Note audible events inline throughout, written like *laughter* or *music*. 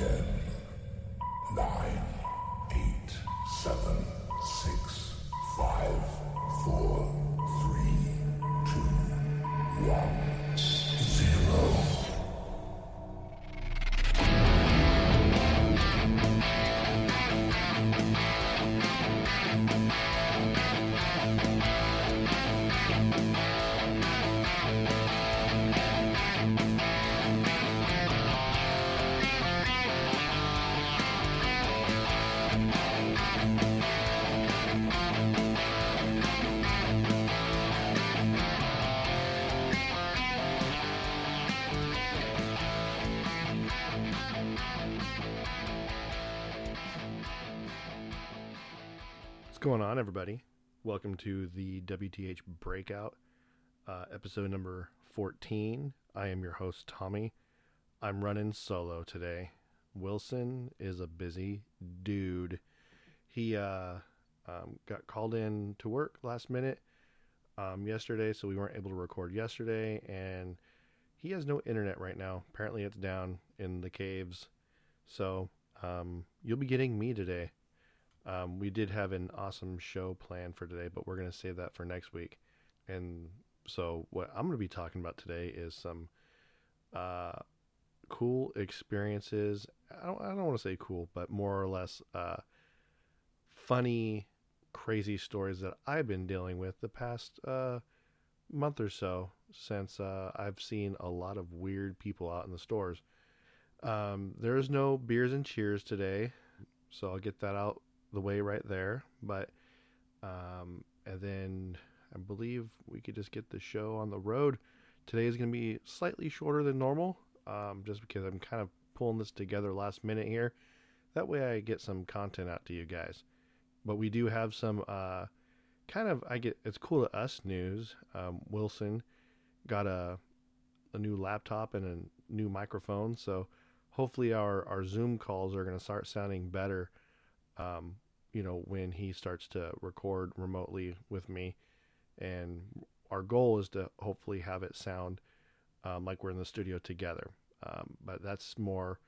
Ten, going on, everybody? Welcome to the WTH Breakout, uh, episode number 14. I am your host, Tommy. I'm running solo today. Wilson is a busy dude. He uh, um, got called in to work last minute um, yesterday, so we weren't able to record yesterday, and he has no internet right now. Apparently, it's down in the caves. So um, you'll be getting me today. Um, we did have an awesome show planned for today, but we're going to save that for next week. And so, what I'm going to be talking about today is some uh, cool experiences. I don't, don't want to say cool, but more or less uh, funny, crazy stories that I've been dealing with the past uh, month or so since uh, I've seen a lot of weird people out in the stores. Um, there's no beers and cheers today, so I'll get that out the way right there. But um, and then I believe we could just get the show on the road. Today is going to be slightly shorter than normal, um, just because I'm kind of pulling this together last minute here. That way I get some content out to you guys. But we do have some uh, kind of I get it's cool to us news. Um, Wilson got a a new laptop and a new microphone, so hopefully our our Zoom calls are going to start sounding better um, you know, when he starts to record remotely with me. And our goal is to hopefully have it sound um, like we're in the studio together. Um, but that's more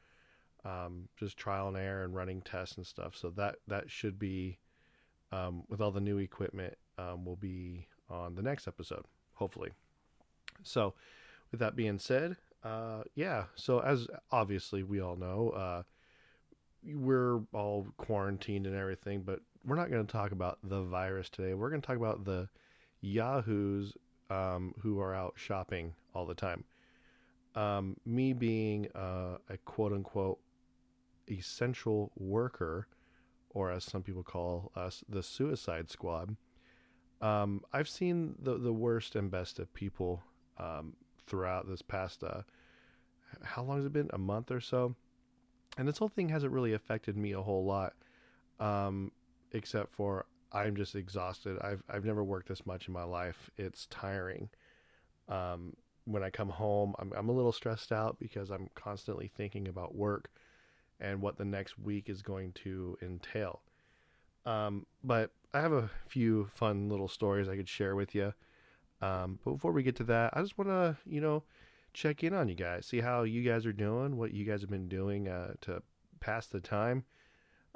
um, just trial and error and running tests and stuff. So that that should be um, with all the new equipment um, will be on the next episode, hopefully. So, with that being said, uh, yeah. So as obviously we all know, uh, we're all quarantined and everything, but we're not going to talk about the virus today. We're going to talk about the yahoos um, who are out shopping all the time. Um, me being uh, a quote unquote essential worker, or as some people call us, the suicide squad. Um, I've seen the the worst and best of people um, throughout this past. Uh, how long has it been? A month or so and this whole thing hasn't really affected me a whole lot, um, except for I'm just exhausted. I've I've never worked this much in my life. It's tiring. Um, when I come home, I'm I'm a little stressed out because I'm constantly thinking about work and what the next week is going to entail. Um, but I have a few fun little stories I could share with you. Um, but before we get to that, I just want to, you know, check in on you guys, see how you guys are doing, what you guys have been doing uh, to pass the time.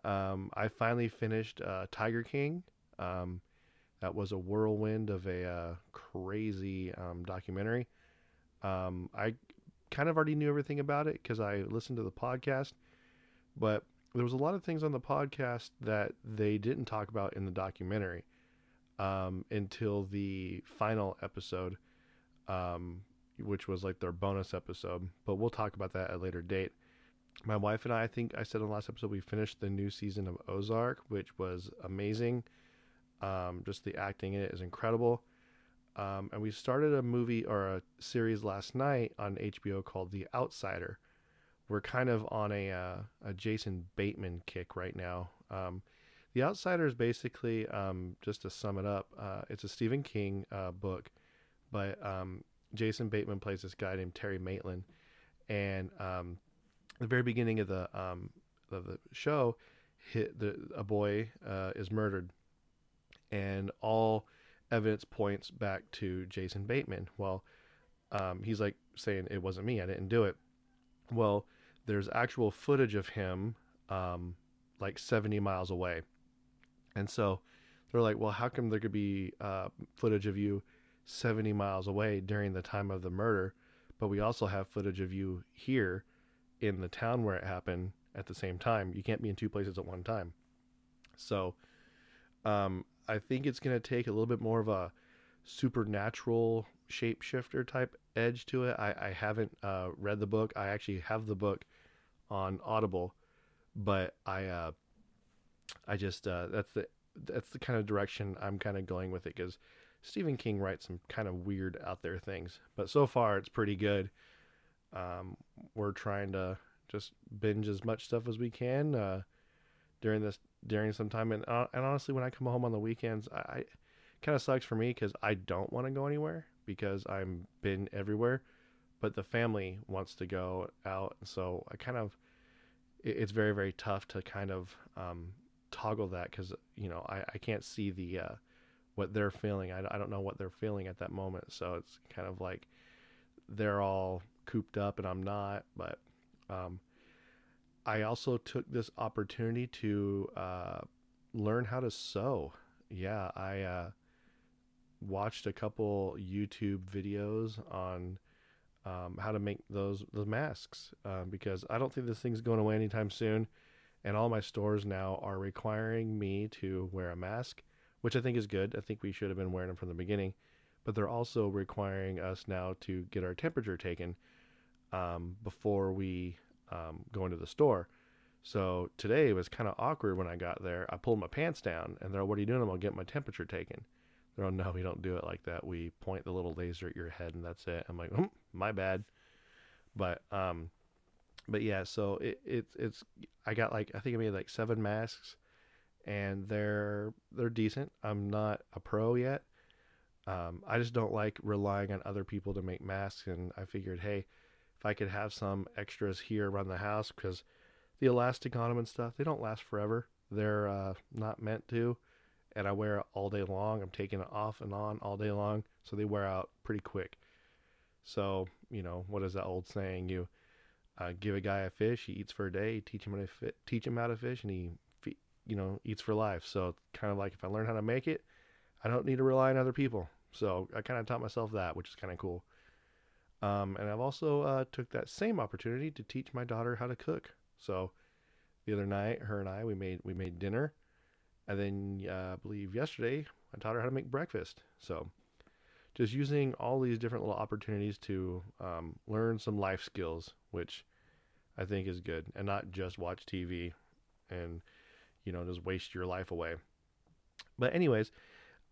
Um, I finally finished uh, Tiger King. Um, that was a whirlwind of a uh, crazy um, documentary. Um, I kind of already knew everything about it because I listened to the podcast, but there was a lot of things on the podcast that they didn't talk about in the documentary um, until the final episode. Um, which was like their bonus episode. But we'll talk about that at a later date. My wife and I, I think I said in the last episode, we finished the new season of Ozark, which was amazing. Um, just the acting in it is incredible. Um, and we started a movie or a series last night on HBO called The Outsider. We're kind of on a, uh, a Jason Bateman kick right now. Um, the Outsider is basically, um, just to sum it up, uh, it's a Stephen King uh, book, but um, Jason Bateman plays this guy named Terry Maitland, and um, the very beginning of the um, of the show, hit the a boy uh, is murdered, and all evidence points back to Jason Bateman. Well, um, he's like saying it wasn't me, I didn't do it. Well, there's actual footage of him um, like 70 miles away. And so they're like, well, how come there could be uh, footage of you 70 miles away during the time of the murder, but we also have footage of you here in the town where it happened at the same time? You can't be in two places at one time. So um, I think it's going to take a little bit more of a supernatural shapeshifter type edge to it. I, I haven't uh, read the book. I actually have the book on Audible, but I uh, I just uh, that's the that's the kind of direction I'm kind of going with it because Stephen King writes some kind of weird out there things, but so far it's pretty good. Um, we're trying to just binge as much stuff as we can uh, during this during some time, and uh, and honestly, when I come home on the weekends, I, I kind of sucks for me because I don't want to go anywhere because I'm been everywhere, but the family wants to go out, so I kind of it, it's very very tough to kind of um, toggle that because you know I, I can't see the uh, what they're feeling. I, I don't know what they're feeling at that moment, so it's kind of like they're all cooped up and I'm not. But um, I also took this opportunity to uh, learn how to sew. Yeah, I uh, watched a couple YouTube videos on um, how to make those those masks uh, because I don't think this thing's going away anytime soon, and all my stores now are requiring me to wear a mask, which I think is good. I think we should have been wearing them from the beginning, but they're also requiring us now to get our temperature taken um, before we um, go into the store. So today was kind of awkward when I got there. I pulled my pants down, and they're, like, "What are you doing?" I'm gonna get my temperature taken. They're, "Oh no, we don't do it like that. We point the little laser at your head, and that's it." I'm like, hmm, "My bad." But um, but yeah, so it, it it's I got like I think I made like seven masks, and they're they're decent. I'm not a pro yet. Um, I just don't like relying on other people to make masks, and I figured, hey, if I could have some extras here around the house, because the elastic on them and stuff, they don't last forever. They're uh, not meant to, and I wear it all day long. I'm taking it off and on all day long, so they wear out pretty quick. So you know what is that old saying? You uh, give a guy a fish, he eats for a day. Teach him how to fi- teach him how to fish, and he you know eats for life. So kind of like if I learn how to make it, I don't need to rely on other people. So I kind of taught myself that, which is kind of cool. Um, and I've also uh, took that same opportunity to teach my daughter how to cook. So the other night, her and I we made we made dinner, and then uh, I believe yesterday I taught her how to make breakfast. So just using all these different little opportunities to um, learn some life skills, which I think is good, and not just watch TV and you know just waste your life away. But anyways,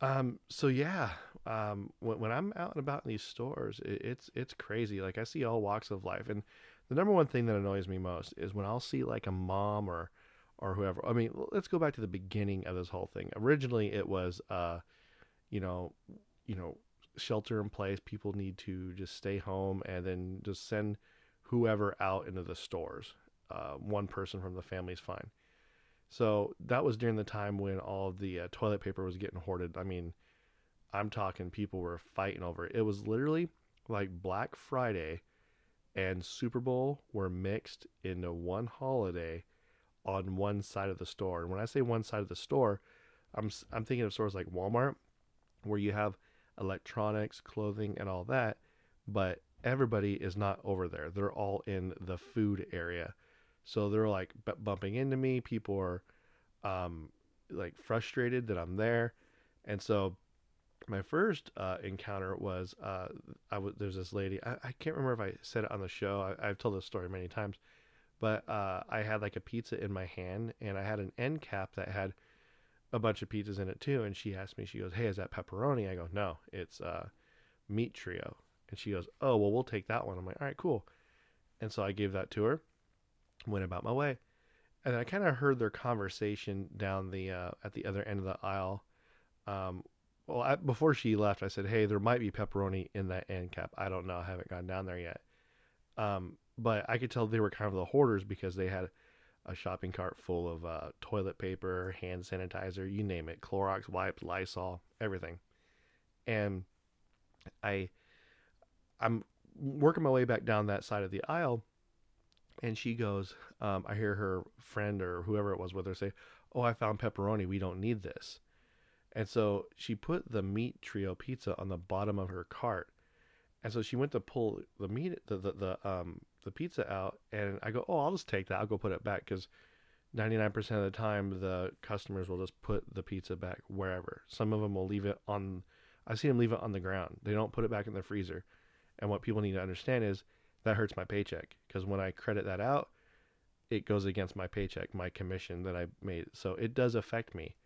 um, so yeah, um, when, when I'm out and about in these stores, it, it's it's crazy. Like I see all walks of life, and the number one thing that annoys me most is when I'll see like a mom or or whoever. I mean, let's go back to the beginning of this whole thing. Originally, it was, uh, you know, you know, shelter in place. People need to just stay home, and then just send whoever out into the stores. Uh, one person from the family is fine. So that was during the time when all the uh, toilet paper was getting hoarded. I mean, I'm talking people were fighting over it. It was literally like Black Friday and Super Bowl were mixed into one holiday on one side of the store. And when I say one side of the store, I'm I'm thinking of stores like Walmart where you have electronics, clothing and all that, but everybody is not over there. They're all in the food area. So they're like b- bumping into me. People are um, like frustrated that I'm there. And so my first uh, encounter was uh, I was there's this lady I, I, can't remember if I said it on the show. I, have told this story many times. But uh, I had like a pizza in my hand and I had an end cap that had a bunch of pizzas in it too. And she asked me she goes hey is that pepperoni? I go no it's uh, meat trio. And she goes oh well we'll take that one. I'm like all right cool. And so I gave that to her went about my way and I kind of heard their conversation down the uh, at the other end of the aisle um, well, I, before she left, I said, "Hey, there might be pepperoni in that end cap. I don't know. I haven't gone down there yet." Um, but I could tell they were kind of the hoarders because they had a shopping cart full of uh, toilet paper, hand sanitizer, you name it, Clorox wipes, Lysol, everything. And I, I'm working my way back down that side of the aisle, and she goes, um, I hear her friend or whoever it was with her say, "Oh, I found pepperoni. We don't need this." And so she put the meat trio pizza on the bottom of her cart. And so she went to pull the meat, the the, the um the pizza out, and I go, "Oh, I'll just take that. I'll go put it back because." 99% of the time the customers will just put the pizza back wherever some of them will leave it on i see them leave it on the ground they don't put it back in the freezer and what people need to understand is that hurts my paycheck because when i credit that out it goes against my paycheck my commission that i made. So it does affect me.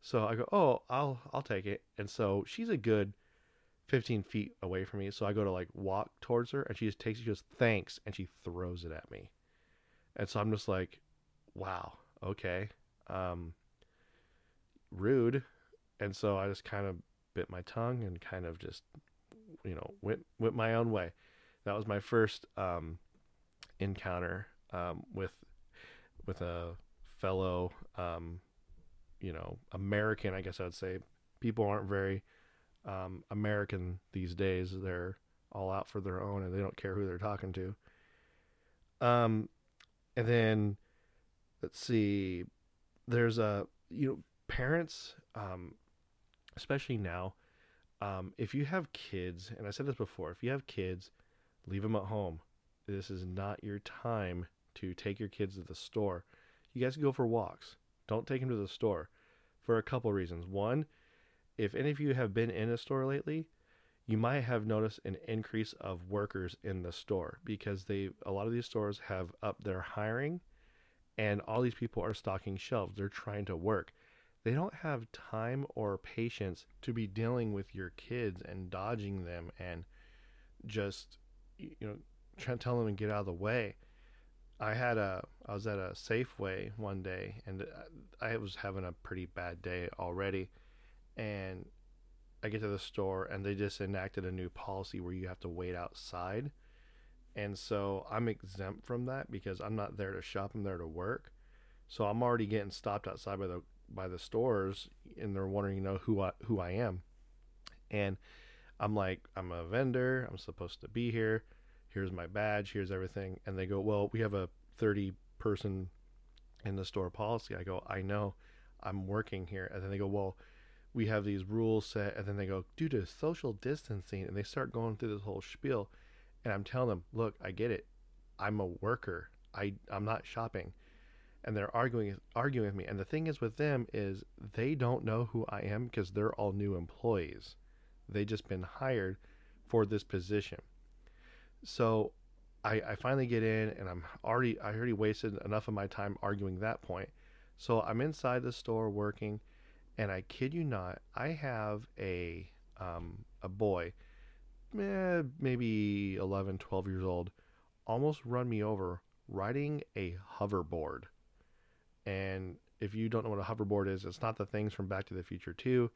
So i go oh i'll i'll take it. And so she's a good 15 feet away from me. So i go to like walk towards her and she just takes it she goes thanks and she throws it at me. And so i'm just like wow, okay, um, rude. And so I just kind of bit my tongue and kind of just, you know, went went my own way. That was my first um, encounter um, with with a fellow, um, you know, American. I guess I would say people aren't very um, American these days. They're all out for their own, and they don't care who they're talking to. Um, and then let's see there's a you know parents um, especially now um, if you have kids and i said this before if you have kids leave them at home this is not your time to take your kids to the store you guys can go for walks don't take them to the store for a couple reasons one if any of you have been in a store lately you might have noticed an increase of workers in the store because they a lot of these stores have up their hiring and all these people are stocking shelves. They're trying to work. They don't have time or patience to be dealing with your kids and dodging them and just you know trying to tell them to get out of the way. I had a I was at a Safeway one day and uh, I was having a pretty bad day already and I get to the store and they just enacted a new policy where you have to wait outside and so I'm exempt from that because I'm not there to shop. I'm there to work. So I'm already getting stopped outside by the by the stores, and they're wondering, you know, who I who I am. And I'm like, I'm a vendor. I'm supposed to be here. Here's my badge. Here's everything. And they go, well, we have a 30 person in the store policy. I go, I know. I'm working here. And then they go, well, we have these rules set. And then they go, due to social distancing, and they start going through this whole spiel. And I'm telling them, look, I get it. I'm a worker. I I'm not shopping. And they're arguing arguing with me. And the thing is with them is they don't know who I am because they're all new employees. They just been hired for this position. So I, I finally get in and I'm already I already wasted enough of my time arguing that point. So I'm inside the store working and I kid you not, I have a um, a boy eh, maybe 11, 12 years old, almost run me over riding a hoverboard. And if you don't know what a hoverboard is, it's not the things from Back to the Future 2.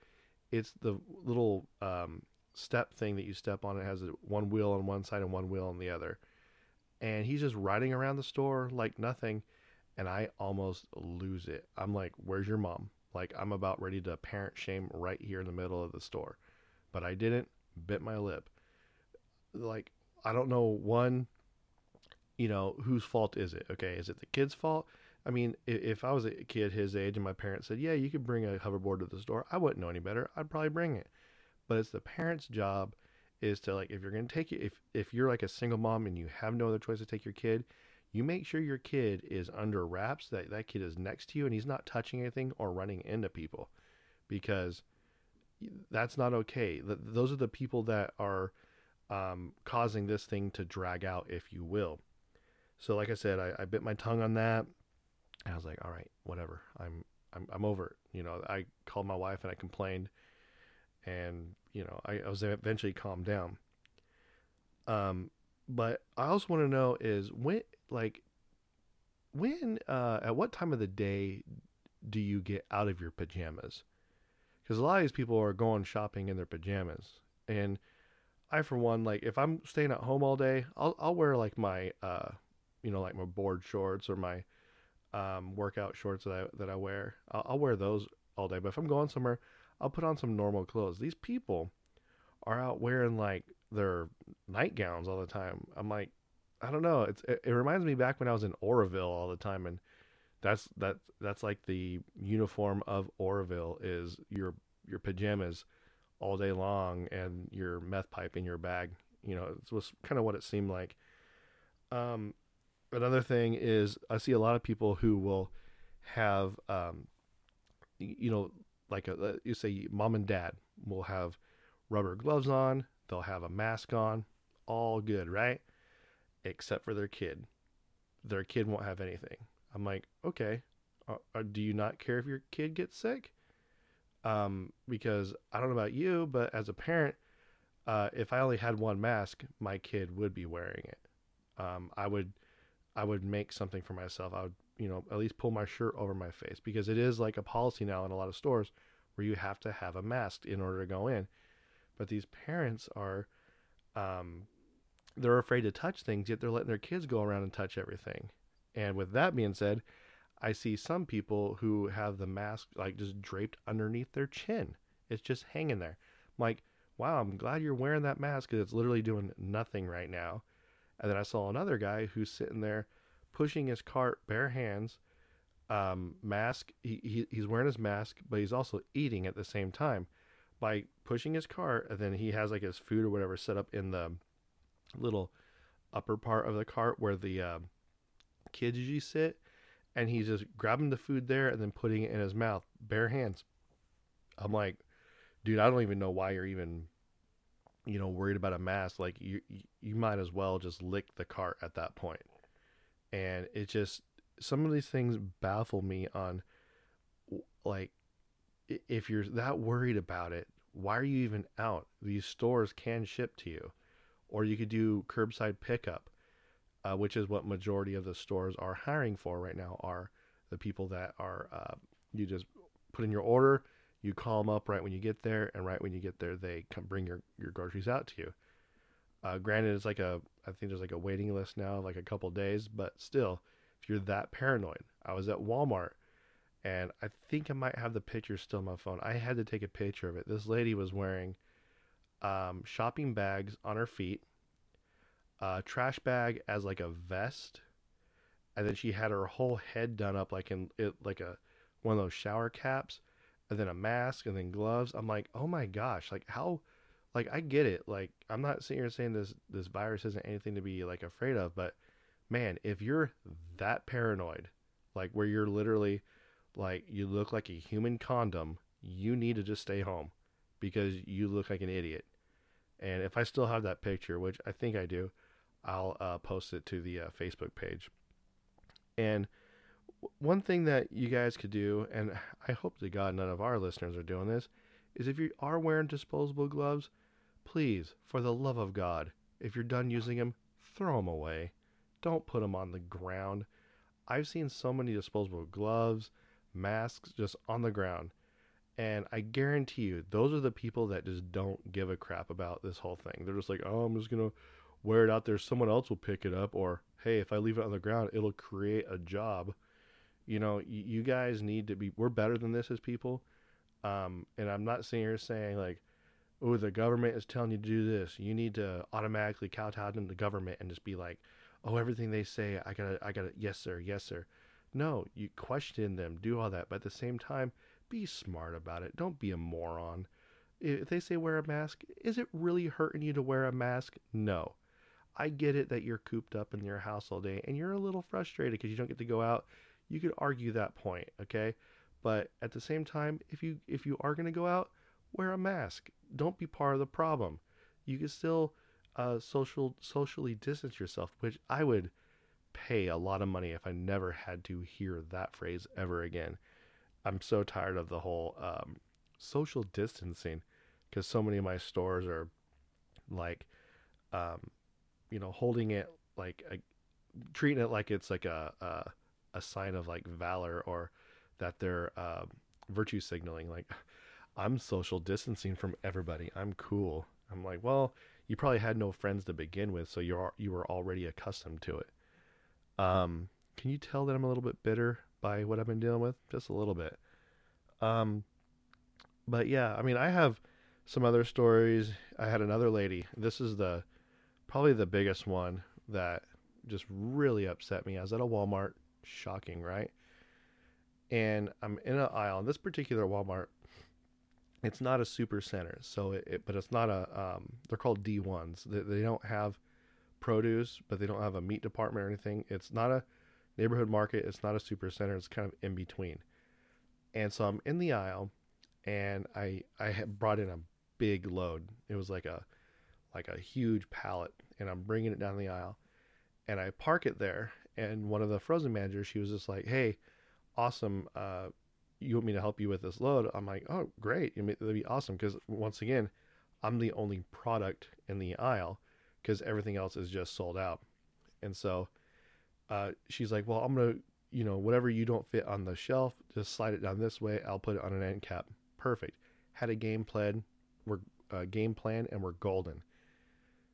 It's the little um, step thing that you step on. It has one wheel on one side and one wheel on the other. And he's just riding around the store like nothing. And I almost lose it. I'm like, where's your mom? Like, I'm about ready to parent shame right here in the middle of the store. But I didn't, bit my lip like I don't know one you know whose fault is it okay is it the kid's fault I mean if, I was a kid his age and my parents said yeah you could bring a hoverboard to the store I wouldn't know any better I'd probably bring it but it's the parent's job is to like if you're going to take it if if you're like a single mom and you have no other choice to take your kid you make sure your kid is under wraps that that kid is next to you and he's not touching anything or running into people because that's not okay those are the people that are um, causing this thing to drag out, if you will. So, like I said, I, I bit my tongue on that. I was like, all right, whatever. I'm, I'm, I'm over it. You know, I called my wife and I complained, and you know, I, I was eventually calmed down. Um, but I also want to know is when, like, when, uh, at what time of the day do you get out of your pajamas? Because a lot of these people are going shopping in their pajamas, and I for one like if I'm staying at home all day, I'll I'll wear like my uh you know like my board shorts or my um workout shorts that I that I wear. I'll, I'll wear those all day. But if I'm going somewhere, I'll put on some normal clothes. These people are out wearing like their nightgowns all the time. I'm like, I don't know. It's it, it reminds me back when I was in Oroville all the time, and that's that that's like the uniform of Oroville is your your pajamas all day long and your meth pipe in your bag. You know, it was kind of what it seemed like. Um, another thing is I see a lot of people who will have, um, you know, like a, you say mom and dad will have rubber gloves on, they'll have a mask on, all good, right? Except for their kid. Their kid won't have anything. I'm like, okay, uh, uh, do you not care if your kid gets sick? Um, because I don't know about you, but as a parent, uh, if I only had one mask, my kid would be wearing it. Um, I would, I would make something for myself. I would, you know, at least pull my shirt over my face because it is like a policy now in a lot of stores where you have to have a mask in order to go in. But these parents are, um, they're afraid to touch things, yet they're letting their kids go around and touch everything. And with that being said, I see some people who have the mask like just draped underneath their chin. It's just hanging there. I'm like, wow, I'm glad you're wearing that mask because it's literally doing nothing right now. And then I saw another guy who's sitting there pushing his cart bare hands, um, mask. He, he, he's wearing his mask, but he's also eating at the same time by pushing his cart. And then he has like his food or whatever set up in the little upper part of the cart where the uh, kids usually sit and he's just grabbing the food there and then putting it in his mouth, bare hands. I'm like, dude, I don't even know why you're even, you know, worried about a mask. Like you, you might as well just lick the cart at that point. And it just some of these things baffle me on, like, if you're that worried about it, why are you even out? These stores can ship to you, or you could do curbside pickup uh, which is what majority of the stores are hiring for right now are the people that are uh, you just put in your order you call them up right when you get there and right when you get there they come bring your, your groceries out to you uh, granted it's like a i think there's like a waiting list now like a couple days but still if you're that paranoid i was at walmart and i think i might have the picture still on my phone i had to take a picture of it this lady was wearing um, shopping bags on her feet a trash bag as like a vest, and then she had her whole head done up like in it like a one of those shower caps, and then a mask, and then gloves. I'm like, oh my gosh, like how, like I get it. Like I'm not sitting here saying this this virus isn't anything to be like afraid of, but man, if you're that paranoid, like where you're literally like you look like a human condom, you need to just stay home because you look like an idiot. And if I still have that picture, which I think I do, I'll uh, post it to the uh, Facebook page. And one thing that you guys could do, and I hope to God none of our listeners are doing this, is if you are wearing disposable gloves, please, for the love of God, if you're done using them, throw them away. Don't put them on the ground. I've seen so many disposable gloves, masks just on the ground. And I guarantee you, those are the people that just don't give a crap about this whole thing. They're just like, oh, I'm just going to wear it out there, someone else will pick it up, or hey, if I leave it on the ground, it'll create a job. You know, you, guys need to be. We're better than this as people, um, and I'm not sitting here saying like, oh, the government is telling you to do this. You need to automatically kowtow to the government and just be like, oh, everything they say, I gotta, I gotta, yes sir, yes sir. No, you question them, do all that, but at the same time, be smart about it. Don't be a moron. If they say wear a mask, is it really hurting you to wear a mask? No. I get it that you're cooped up in your house all day and you're a little frustrated because you don't get to go out. You could argue that point, okay? But at the same time, if you if you are going to go out, wear a mask. Don't be part of the problem. You can still uh, social socially distance yourself, which I would pay a lot of money if I never had to hear that phrase ever again. I'm so tired of the whole um, social distancing because so many of my stores are like um, you know, holding it like a, treating it like it's like a, a, a sign of like valor or that they're uh, virtue signaling. Like, I'm social distancing from everybody. I'm cool. I'm like, well, you probably had no friends to begin with, so you're you were already accustomed to it. Um, can you tell that I'm a little bit bitter by what I've been dealing with? Just a little bit. Um, but yeah, I mean, I have some other stories. I had another lady. This is the probably the biggest one that just really upset me. I was at a Walmart, shocking, right? And I'm in an aisle. In this particular Walmart, it's not a super center, so it, it but it's not a. Um, they're called D ones. They, they don't have produce, but they don't have a meat department or anything. It's not a neighborhood market. It's not a super center. It's kind of in between. And so I'm in the aisle, and I I brought in a big load. It was like a like a huge pallet, and I'm bringing it down the aisle, and I park it there. And one of the frozen managers, she was just like, "Hey, awesome. Uh, you want me to help you with this load?" I'm like, "Oh, great. That'd be awesome." Because once again, I'm the only product in the aisle because everything else is just sold out. And so uh, she's like, "Well, I'm gonna, you know, whatever you don't fit on the shelf, just slide it down this way. I'll put it on an end cap. Perfect. Had a game plan. We're uh, game plan, and we're golden.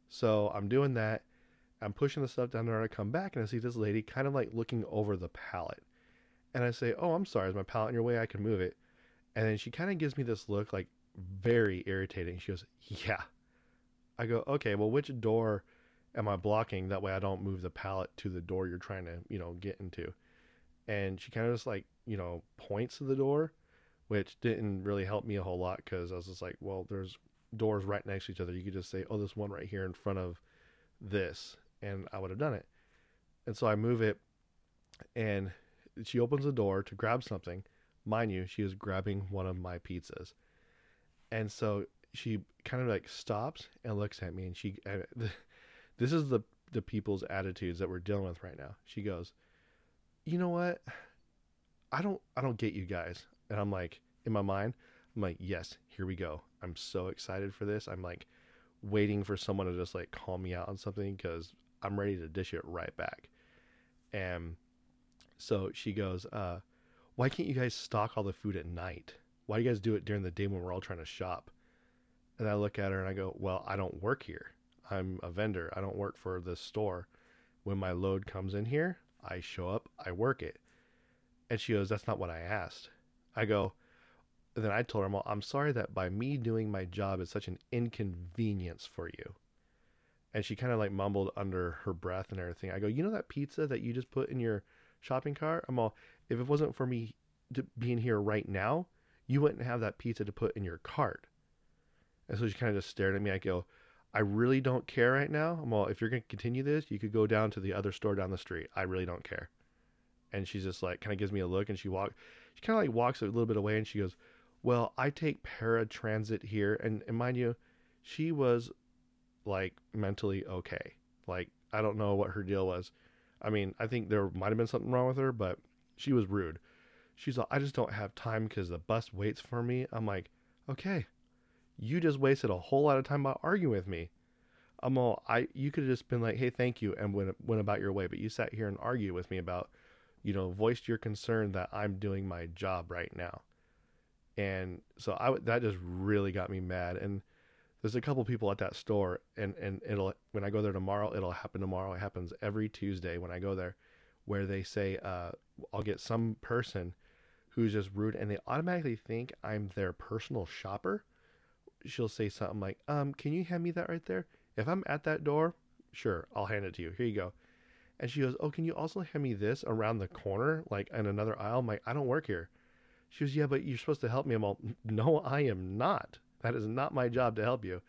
So I'm doing that. I'm pushing the stuff down there. and I come back and I see this lady kind of like looking over the pallet, and I say, "Oh, I'm sorry. Is my pallet in your way? I can move it." And then she kind of gives me this look like very irritating. She goes, "Yeah." I go, "Okay, well, which door?" am I blocking? That way I don't move the pallet to the door you're trying to, you know, get into. And she kind of just like, you know, points to the door, which didn't really help me a whole lot because I was just like, well, there's doors right next to each other. You could just say, oh, this one right here in front of this. And I would have done it. And so I move it and she opens the door to grab something. Mind you, she is grabbing one of my pizzas. And so she kind of like stops and looks at me and she, *laughs* this is the the people's attitudes that we're dealing with right now. She goes, "You know what? I don't I don't get you guys." And I'm like, in my mind, I'm like, "Yes, here we go. I'm so excited for this. I'm like waiting for someone to just like call me out on something cuz I'm ready to dish it right back." And so she goes, uh, "Why can't you guys stock all the food at night? Why do you guys do it during the day when we're all trying to shop?" And I look at her and I go, "Well, I don't work here." I'm a vendor. I don't work for this store. When my load comes in here, I show up, I work it. And she goes, That's not what I asked. I go, then I told her, well, I'm sorry that by me doing my job is such an inconvenience for you. And she kind of like mumbled under her breath and everything. I go, You know that pizza that you just put in your shopping cart? I'm all, if it wasn't for me to being here right now, you wouldn't have that pizza to put in your cart. And so she kind of just stared at me. I go, I really don't care right now. Well, if you're going to continue this, you could go down to the other store down the street. I really don't care. And she's just like, kind of gives me a look and she walk, she kind of like walks a little bit away and she goes, well, I take paratransit here. And, and mind you, she was like mentally okay. Like, I don't know what her deal was. I mean, I think there might have been something wrong with her, but she was rude. She's like, I just don't have time because the bus waits for me. I'm like, okay, you just wasted a whole lot of time by arguing with me. I'm all I you could have just been like, hey, thank you, and went went about your way. But you sat here and argued with me about, you know, voiced your concern that I'm doing my job right now, and so I that just really got me mad. And there's a couple people at that store, and and it'll when I go there tomorrow, it'll happen tomorrow. It happens every Tuesday when I go there, where they say uh, I'll get some person who's just rude, and they automatically think I'm their personal shopper she'll say something like, um, can you hand me that right there? If I'm at that door, sure, I'll hand it to you. Here you go. And she goes, oh, can you also hand me this around the corner, like in another aisle? I'm like, I don't work here. She goes, yeah, but you're supposed to help me. I'm all, no, I am not. That is not my job to help you.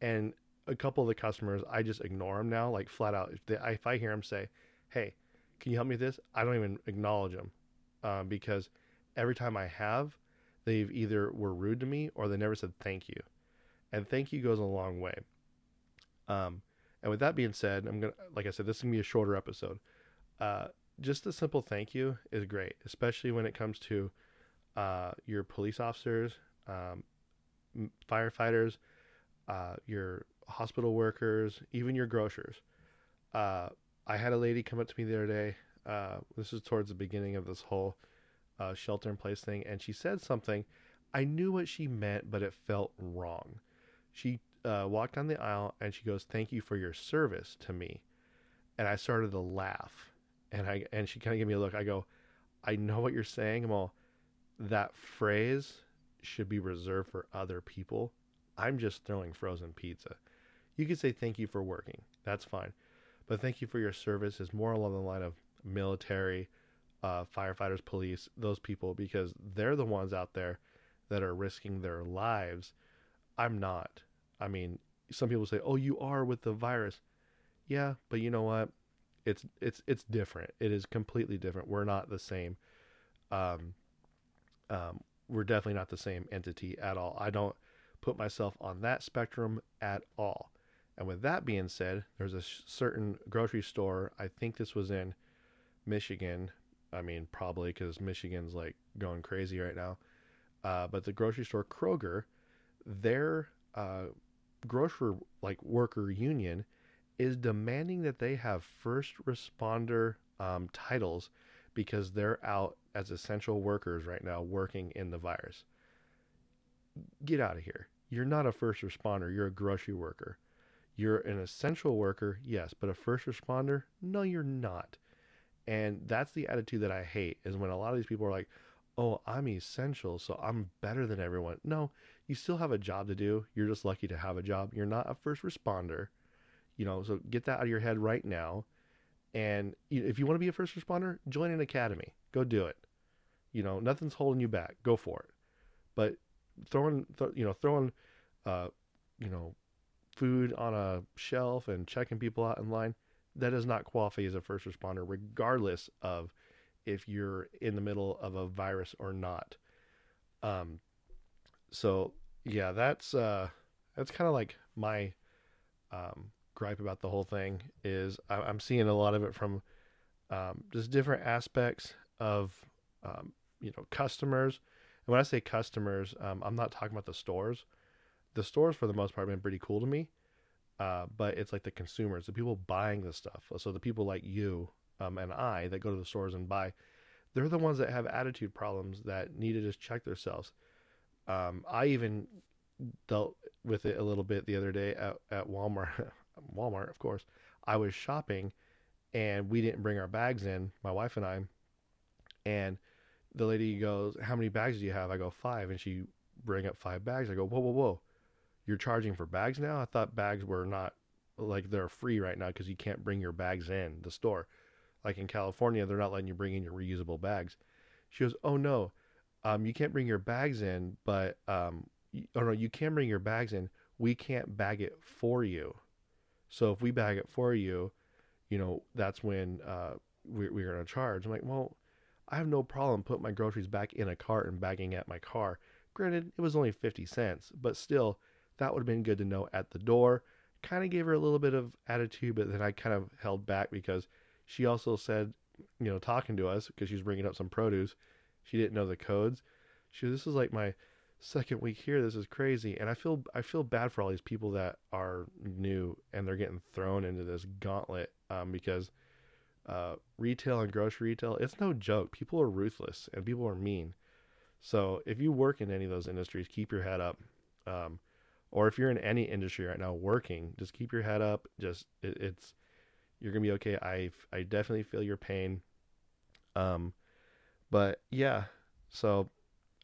And a couple of the customers, I just ignore them now, like flat out. If, they, if I hear them say, hey, can you help me with this? I don't even acknowledge them um, because every time I have, they've either were rude to me or they never said thank you. And thank you goes a long way. Um, and with that being said, I'm gonna, like I said, this is gonna be a shorter episode. Uh, just a simple thank you is great, especially when it comes to uh, your police officers, um, firefighters, uh, your hospital workers, even your grocers. Uh, I had a lady come up to me the other day. Uh, this is towards the beginning of this whole uh, shelter in place thing, and she said something. I knew what she meant, but it felt wrong. She uh, walked down the aisle and she goes, "Thank you for your service to me," and I started to laugh, and I and she kind of gave me a look. I go, "I know what you're saying." I'm all, that phrase should be reserved for other people. I'm just throwing frozen pizza. You could say thank you for working. That's fine. but thank you for your service is more along the line of military, uh, firefighters, police, those people, because they're the ones out there that are risking their lives. I'm not. I mean, some people say, "Oh, you are with the virus." Yeah, but you know what? It's it's it's different. It is completely different. We're not the same. Um, um, we're definitely not the same entity at all. I don't put myself on that spectrum at all. And with that being said, there's a certain grocery store. I think this was in Michigan. I mean, probably because Michigan's like going crazy right now. Uh, but the grocery store Kroger, their uh, grocery like worker union is demanding that they have first responder um, titles because they're out as essential workers right now working in the virus. Get out of here. You're not a first responder, you're a grocery worker. You're an essential worker, yes, but a first responder? No, you're not. And that's the attitude that I hate is when a lot of these people are like, "Oh, I'm essential, so I'm better than everyone." No, you still have a job to do. You're just lucky to have a job. You're not a first responder. You know, so get that out of your head right now. And if you want to be a first responder, join an academy. Go do it. You know, nothing's holding you back. Go for it. But throwing, th- you know, throwing, uh, you know, food on a shelf and checking people out in line, that does not qualify as a first responder, regardless of if you're in the middle of a virus or not. Um, so yeah, that's uh, that's kind of like my um, gripe about the whole thing is I, am seeing a lot of it from um, just different aspects of um, you know customers. And when I say customers, um, I'm not talking about the stores. The stores, for the most part, have been pretty cool to me. Uh, but it's like the consumers, the people buying the stuff. So the people like you um, and I that go to the stores and buy, they're the ones that have attitude problems that need to just check themselves. Um, I even dealt with it a little bit the other day at, at Walmart. *laughs* Walmart, of course. I was shopping and we didn't bring our bags in, my wife and I. And the lady goes, How many bags do you have? I go, Five. And she bring up five bags. I go, Whoa, whoa, whoa. You're charging for bags now? I thought bags were not like they're free right now because you can't bring your bags in the store. Like in California, they're not letting you bring in your reusable bags. She goes, Oh no, um, you can't bring your bags in, but um, oh no, you can bring your bags in. We can't bag it for you. So if we bag it for you, you know, that's when uh, we, we're going to charge. I'm like, well, I have no problem putting my groceries back in a cart and bagging at my car. Granted, it was only 50 cents, but still, that would have been good to know at the door. Kind of gave her a little bit of attitude, but then I kind of held back because she also said, you know, talking to us because she was bringing up some produce, she didn't know the codes. She, this is like my second week here. This is crazy, and I feel I feel bad for all these people that are new and they're getting thrown into this gauntlet um, because uh, retail and grocery retail it's no joke. People are ruthless and people are mean. So if you work in any of those industries, keep your head up. Um, or if you're in any industry right now working, just keep your head up. Just it, it's you're gonna be okay. I I definitely feel your pain. Um, but yeah, so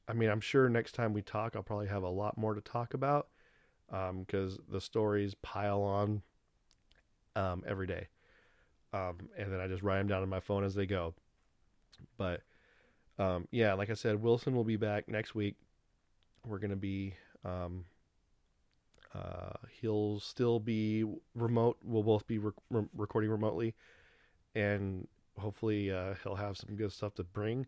I mean, I'm sure next time we talk, I'll probably have a lot more to talk about because um, the stories pile on um, every day. Um, and then I just write them down on my phone as they go. But um, yeah, like I said, Wilson will be back next week. We're going to be, um, uh, he'll still be remote. We'll both be re- recording remotely. And hopefully uh, he'll have some good stuff to bring.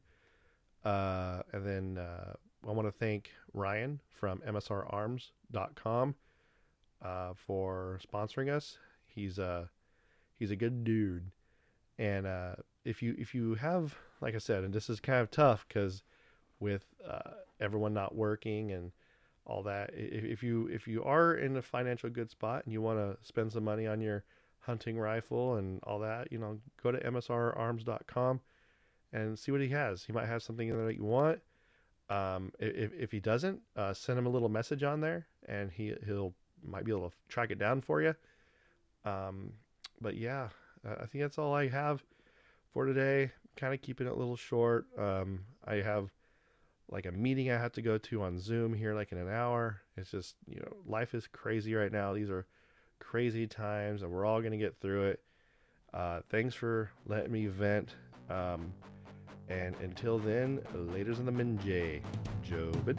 Uh, and then uh, I want to thank Ryan from MSRArms.com uh, for sponsoring us. He's a he's a good dude, and uh, if you if you have like I said, and this is kind of tough because with uh, everyone not working and all that, if, if you if you are in a financial good spot and you want to spend some money on your hunting rifle and all that, you know, go to MSRArms.com and see what he has. He might have something in there that you want. Um, if, if he doesn't, uh, send him a little message on there, and he he'll might be able to track it down for you. Um, but yeah, I think that's all I have for today. Kind of keeping it a little short. Um, I have like a meeting I have to go to on Zoom here, like in an hour. It's just you know life is crazy right now. These are crazy times, and we're all gonna get through it. Uh, thanks for letting me vent. Um, and until then, laters in the minjay. Jobin.